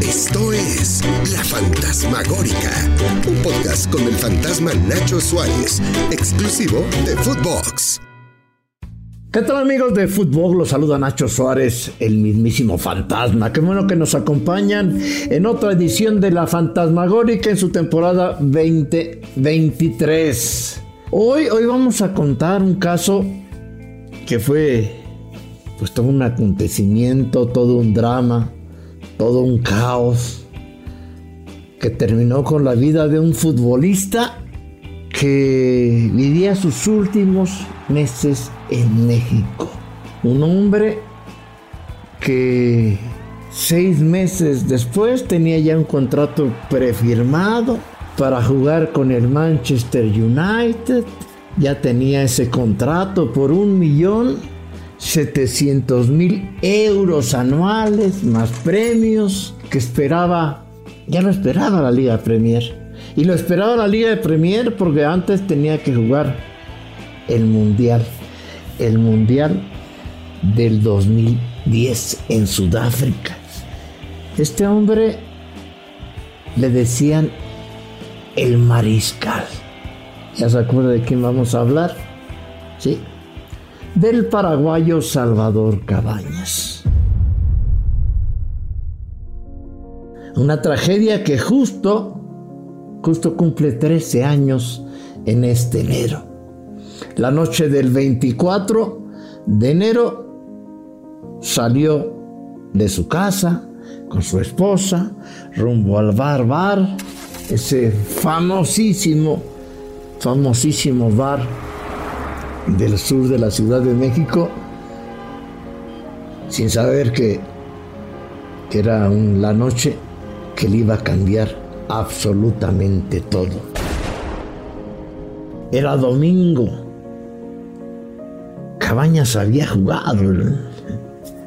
Esto es La Fantasmagórica, un podcast con el fantasma Nacho Suárez, exclusivo de Footbox. ¿Qué tal amigos de Fútbol? Los saluda Nacho Suárez, el mismísimo fantasma. Qué bueno que nos acompañan en otra edición de La Fantasmagórica en su temporada 2023. Hoy, hoy vamos a contar un caso que fue pues todo un acontecimiento, todo un drama, todo un caos que terminó con la vida de un futbolista que vivía sus últimos meses en México. Un hombre que seis meses después tenía ya un contrato prefirmado para jugar con el Manchester United. Ya tenía ese contrato por un millón 700 mil euros anuales más premios que esperaba, ya lo esperaba la Liga Premier. Y lo esperaba la Liga de Premier porque antes tenía que jugar el Mundial. El Mundial del 2010 en Sudáfrica. Este hombre le decían el mariscal. ¿Ya se acuerda de quién vamos a hablar? Sí, del paraguayo Salvador Cabañas. Una tragedia que justo, justo cumple 13 años en este enero. La noche del 24 de enero salió de su casa con su esposa rumbo al bar bar, ese famosísimo, famosísimo bar del sur de la Ciudad de México sin saber que, que era la noche que le iba a cambiar absolutamente todo. Era domingo. Cabañas había jugado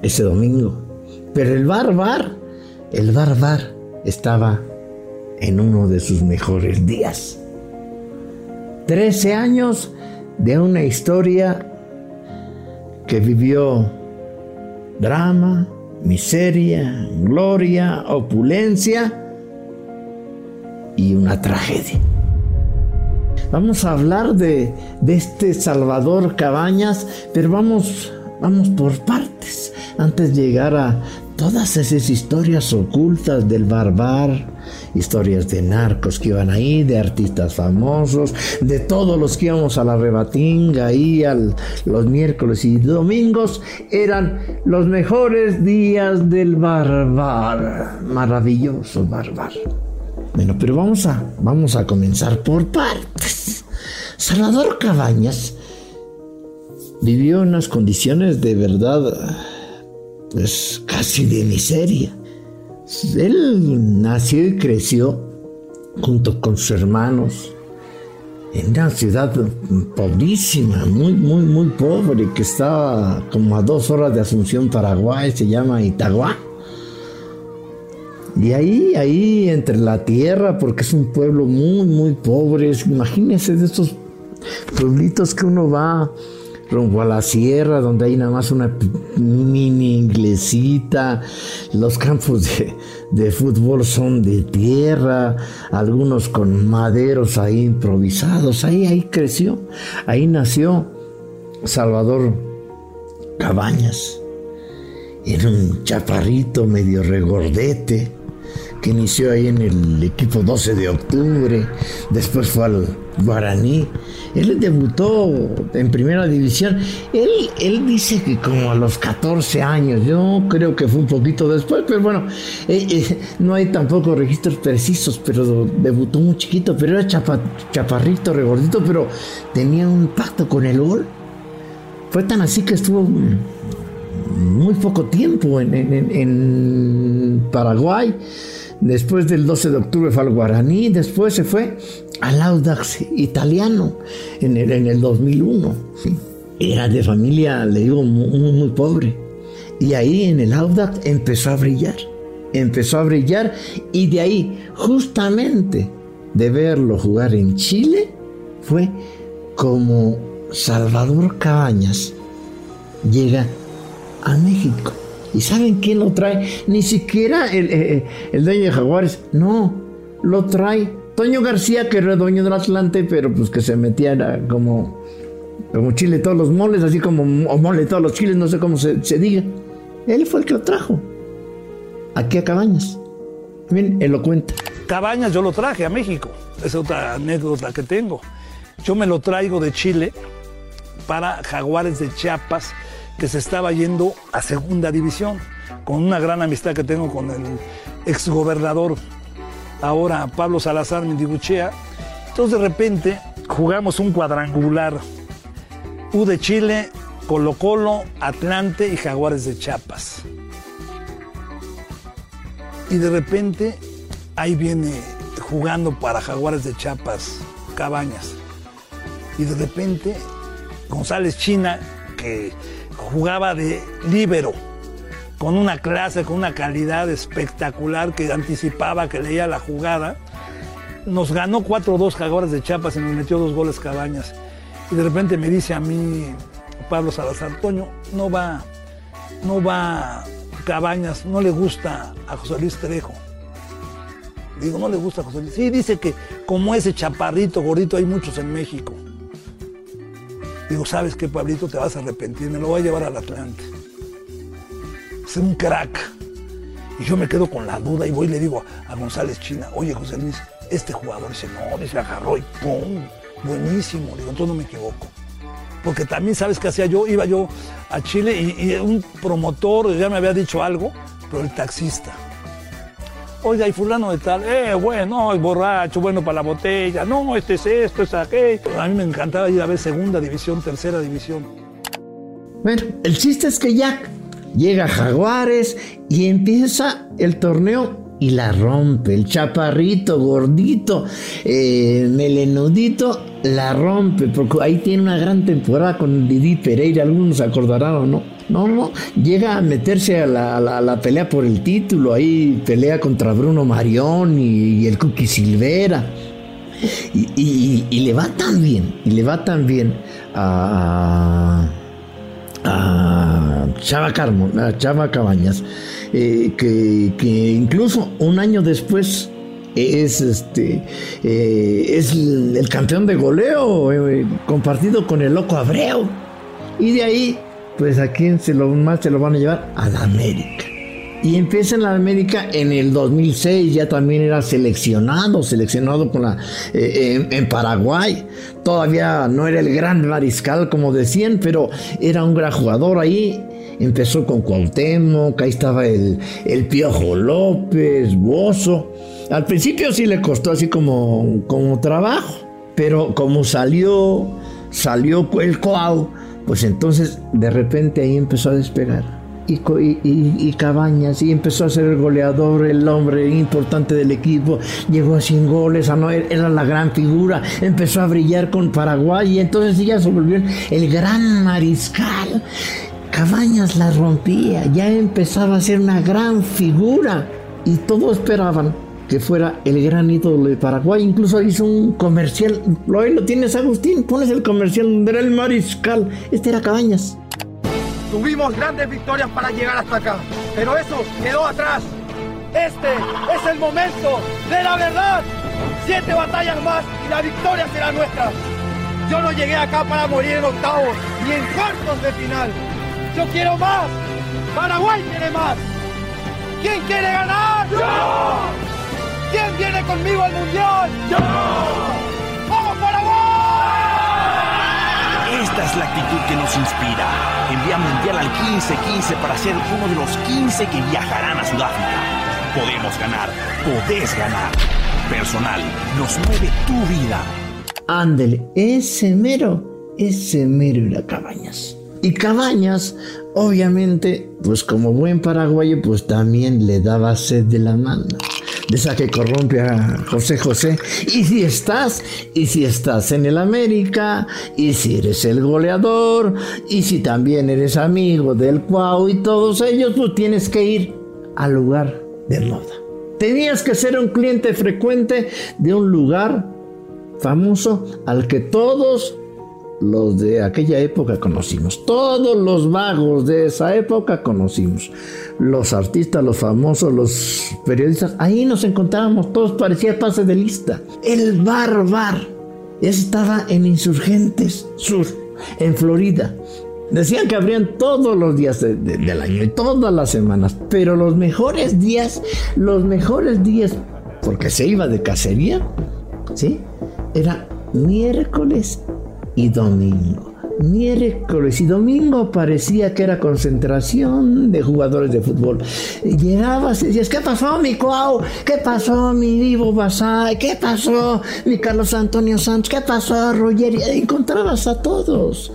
ese domingo. Pero el bar bar, el bar bar estaba en uno de sus mejores días. Trece años de una historia que vivió drama, miseria, gloria, opulencia y una tragedia. Vamos a hablar de, este Salvador Cabañas, pero vamos, vamos por partes, antes de llegar a todas esas historias ocultas del barbar, historias de narcos que iban ahí, de artistas famosos, de todos los que íbamos a la rebatinga ahí al, los miércoles y domingos, eran los mejores días del barbar, maravilloso barbar. Bueno, pero vamos a, vamos a comenzar por partes. Salvador Cabañas vivió unas condiciones de verdad, pues casi de miseria. Él nació y creció junto con sus hermanos en una ciudad pobrísima, muy, muy, muy pobre, que estaba como a dos horas de Asunción, Paraguay, se llama Itagua. Y ahí, ahí, entre la tierra, porque es un pueblo muy, muy pobre, imagínense de estos pueblitos que uno va rumbo a la sierra, donde hay nada más una mini iglesita, los campos de, fútbol son de tierra, algunos con maderos ahí improvisados, ahí, ahí creció, ahí nació Salvador Cabañas, era un chaparrito medio regordete, que inició ahí en el equipo 12 de octubre, después fue al Guaraní. Él debutó en primera división. Él, él dice que como a los 14 años, yo creo que fue un poquito después, pero bueno, eh, eh, no hay tampoco registros precisos, pero debutó muy chiquito, pero era chaparrito, regordito, pero tenía un pacto con el gol. Fue tan así que estuvo muy poco tiempo en Paraguay Después del 12 de octubre fue al Guaraní, después se fue al Audax italiano en el, en el 2001. Era de familia, le digo, muy, muy pobre. Y ahí en el Audax empezó a brillar. Empezó a brillar y de ahí, justamente de verlo jugar en Chile, fue como Salvador Cabañas llega a México. ¿Y saben quién lo trae? Ni siquiera el, eh, eh, el dueño de Jaguares. No, lo trae Toño García, que era dueño del Atlante, pero pues que se metía como, como chile todos los moles, así como mole todos los chiles, no sé cómo se, diga. Él fue el que lo trajo. Aquí a Cabañas. Bien, él lo cuenta. Cabañas yo lo traje a México. Es otra anécdota que tengo. Yo me lo traigo de Chile para Jaguares de Chiapas, que se estaba yendo a segunda división, con una gran amistad que tengo con el exgobernador, ahora Pablo Salazar Mendiguchea. Entonces de repente jugamos un cuadrangular. U de Chile, Colo Colo, Atlante y Jaguares de Chiapas. Y de repente ahí viene jugando para Jaguares de Chiapas, Cabañas. Y de repente González China, que jugaba de líbero, con una clase, con una calidad espectacular que anticipaba, que leía la jugada, nos ganó 4-2 Jaguares de Chiapas y nos metió dos goles Cabañas. Y de repente me dice a mí Pablo Salazar, Toño, no va, no va Cabañas, no le gusta a José Luis Trejo. Digo, no le gusta a José Luis. Sí, dice que como ese chaparrito, gordito, hay muchos en México. Digo, ¿sabes qué, Pablito? Te vas a arrepentir, me lo voy a llevar al Atlante. Es un crack. Y yo me quedo con la duda y voy y le digo a González China, oye, José Luis, este jugador dice, no, dice, agarró y ¡pum! Buenísimo. Digo, entonces no me equivoco. Porque también, ¿sabes qué hacía yo? Iba yo a Chile y, y un promotor ya me había dicho algo, pero el taxista Oiga, y fulano de tal, eh, bueno, es borracho, bueno para la botella, no, este es esto, es aquello. A mí me encantaba ir a ver segunda división, tercera división. Bueno, el chiste es que Jack llega a Jaguares y empieza el torneo y la rompe. El chaparrito, gordito, eh, melenudito, la rompe. Porque ahí tiene una gran temporada con Didi Pereira. Algunos acordarán o no. No, no, llega a meterse a la, pelea por el título, ahí pelea contra Bruno Marión y, el Cookie Silvera. Y, le va tan bien, y le va tan bien a, Chava Carmo, a Chava Cabañas, eh, que, incluso un año después es este eh, es el, campeón de goleo eh, compartido con el loco Abreu y de ahí pues a quién se lo más se lo van a llevar a la América. Y empieza en la América en el 2006, ya también era seleccionado, seleccionado con la, eh, en, Paraguay. Todavía no era el gran mariscal, como decían, pero era un gran jugador ahí. Empezó con Cuauhtémoc, ahí estaba el, el Piojo López, Bozo. Al principio sí le costó así como, como trabajo, pero como salió, salió el Coau, pues entonces de repente ahí empezó a despegar. Y, y, Cabañas y empezó a ser el goleador, el hombre importante del equipo, llegó a 100 goles, a no, era la gran figura, empezó a brillar con Paraguay y entonces ya se volvió el gran mariscal. Cabañas la rompía, ya empezaba a ser una gran figura y todos esperaban que fuera el gran ídolo de Paraguay. Incluso hizo un comercial. Lo, lo tienes, Agustín. Pones el comercial donde era el mariscal. Este era Cabañas. Tuvimos grandes victorias para llegar hasta acá, pero eso quedó atrás. Este es el momento de la verdad. Siete batallas más y la victoria será nuestra. Yo no llegué acá para morir en octavos ni en cuartos de final. Yo quiero más. Paraguay quiere más. ¿Quién quiere ganar? ¡Yo! ¿Quién viene conmigo al Mundial? ¡Yo! ¡Vamos Paraguay! Esta es la actitud que nos inspira. Envía Mundial al 1515 para ser uno de los 15 que viajarán a Sudáfrica. Podemos ganar, podés ganar. Personal, nos mueve tu vida. Ándele, ese mero, ese mero era Cabañas. Y Cabañas, obviamente, pues como buen paraguayo, pues también le daba sed de la mano de esa que corrompe a José José. Y si estás, y si estás en el América, y si eres el goleador, y si también eres amigo del Cuau y todos ellos, tú tienes que ir al lugar de moda. Tenías que ser un cliente frecuente de un lugar famoso al que todos los de aquella época conocimos. Todos los vagos de esa época conocimos. Los artistas, los famosos, los periodistas. Ahí nos encontrábamos. Todos parecía pase de lista. El bar bar. Estaba en Insurgentes Sur, en Florida. Decían que abrían todos los días del año y todas las semanas, pero los mejores días, los mejores días, porque se iba de cacería, ¿sí? Era miércoles y domingo. Miércoles y domingo parecía que era concentración de jugadores de fútbol. Llegabas y decías, ¿qué pasó mi Cuau? ¿Qué pasó mi Ivo Basay? ¿Qué pasó mi Carlos Antonio Santos? ¿Qué pasó Roger? Y encontrabas a todos.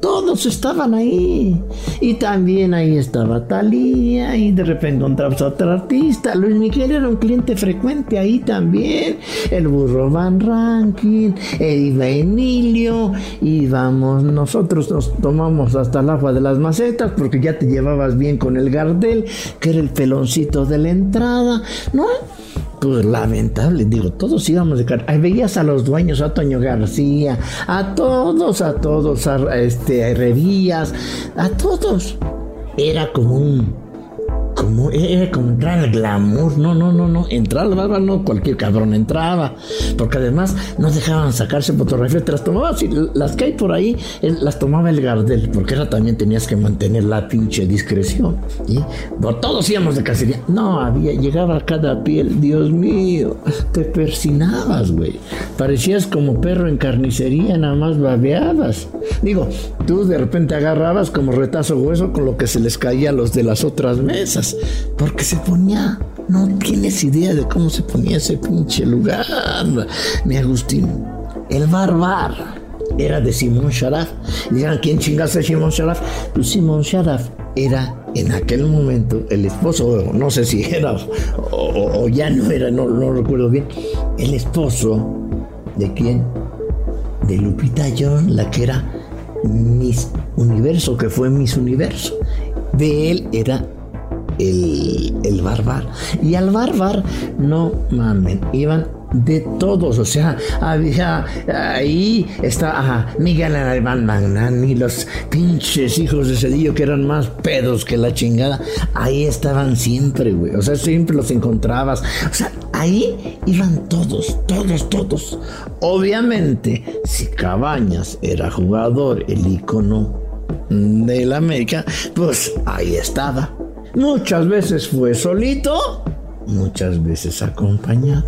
Todos estaban ahí. Y también ahí estaba Talía. Y de repente encontrabas a otro artista. Luis Miguel era un cliente frecuente ahí también. El burro Van Rankin. Iba Emilio. Y vamos, nosotros nos tomamos hasta el agua de las macetas. Porque ya te llevabas bien con el Gardel. Que era el peloncito de la entrada. ¿No? Pues lamentable, digo, todos íbamos de cara. Veías a los dueños, a Toño García, a todos, a todos, a, este, a Herrerías, a todos. Era como un como, era como entrar glamour. No, no, no, no. Entrar barba no cualquier cabrón entraba. Porque además no dejaban sacarse fotografías. Te las tomabas las que hay por ahí las tomaba el Gardel. Porque era también tenías que mantener la pinche discreción. y Por todos íbamos de cacería. No, había, llegaba cada piel. Dios mío, te persinabas, güey. Parecías como perro en carnicería, nada más babeabas. Digo, tú de repente agarrabas como retazo hueso con lo que se les caía a los de las otras mesas porque se ponía, no tienes idea de cómo se ponía ese pinche lugar, mi Agustín. El barbar era de Simón Sharaf. Digan, ¿quién chingaste a Simón Sharaf? Pues Simón Sharaf era en aquel momento el esposo, no sé si era o, ya no era, no, no recuerdo bien, el esposo de quién? De Lupita John, la que era Miss Universo, que fue Miss Universo. De él era el, el barbar. Y al barbar, no mamen, iban de todos, o sea, había ahí está Miguel Alemán Magnani, los pinches hijos de Cedillo que eran más pedos que la chingada, ahí estaban siempre, güey, o sea, siempre los encontrabas, o sea, ahí iban todos, todos, todos. Obviamente, si Cabañas era jugador, el icono del América, pues ahí estaba. Muchas veces fue solito, muchas veces acompañado.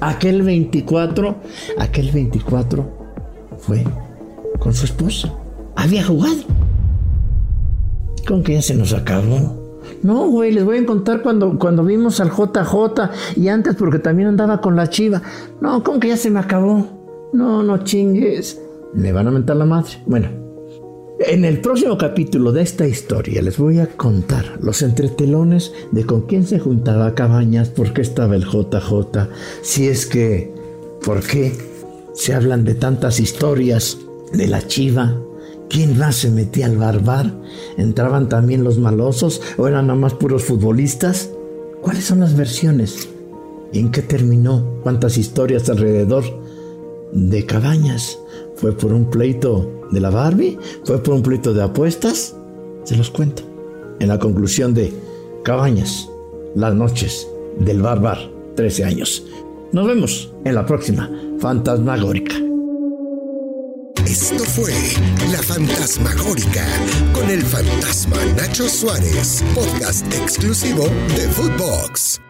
Aquel 24, aquel 24 fue con su esposa. Había jugado. ¿Con quién se nos acabó? No, güey, les voy a contar cuando, cuando vimos al JJ y antes porque también andaba con la chiva. No, ¿cómo que ya se me acabó? No, no chingues. Me van a mentar la madre. Bueno, en el próximo capítulo de esta historia les voy a contar los entretelones de con quién se juntaba Cabañas, por qué estaba el JJ, si es que, por qué se hablan de tantas historias de la chiva, quién más se metía al barbar, entraban también los malosos o eran nada más puros futbolistas. ¿Cuáles son las versiones? ¿Y en qué terminó? ¿Cuántas historias alrededor de Cabañas? ¿Fue por un pleito de la Barbie? ¿Fue por un pleito de apuestas? Se los cuento. En la conclusión de Cabañas, las noches del Barbar, 13 años. Nos vemos en la próxima Fantasmagórica. Esto fue La Fantasmagórica con el fantasma Nacho Suárez, podcast exclusivo de Footbox.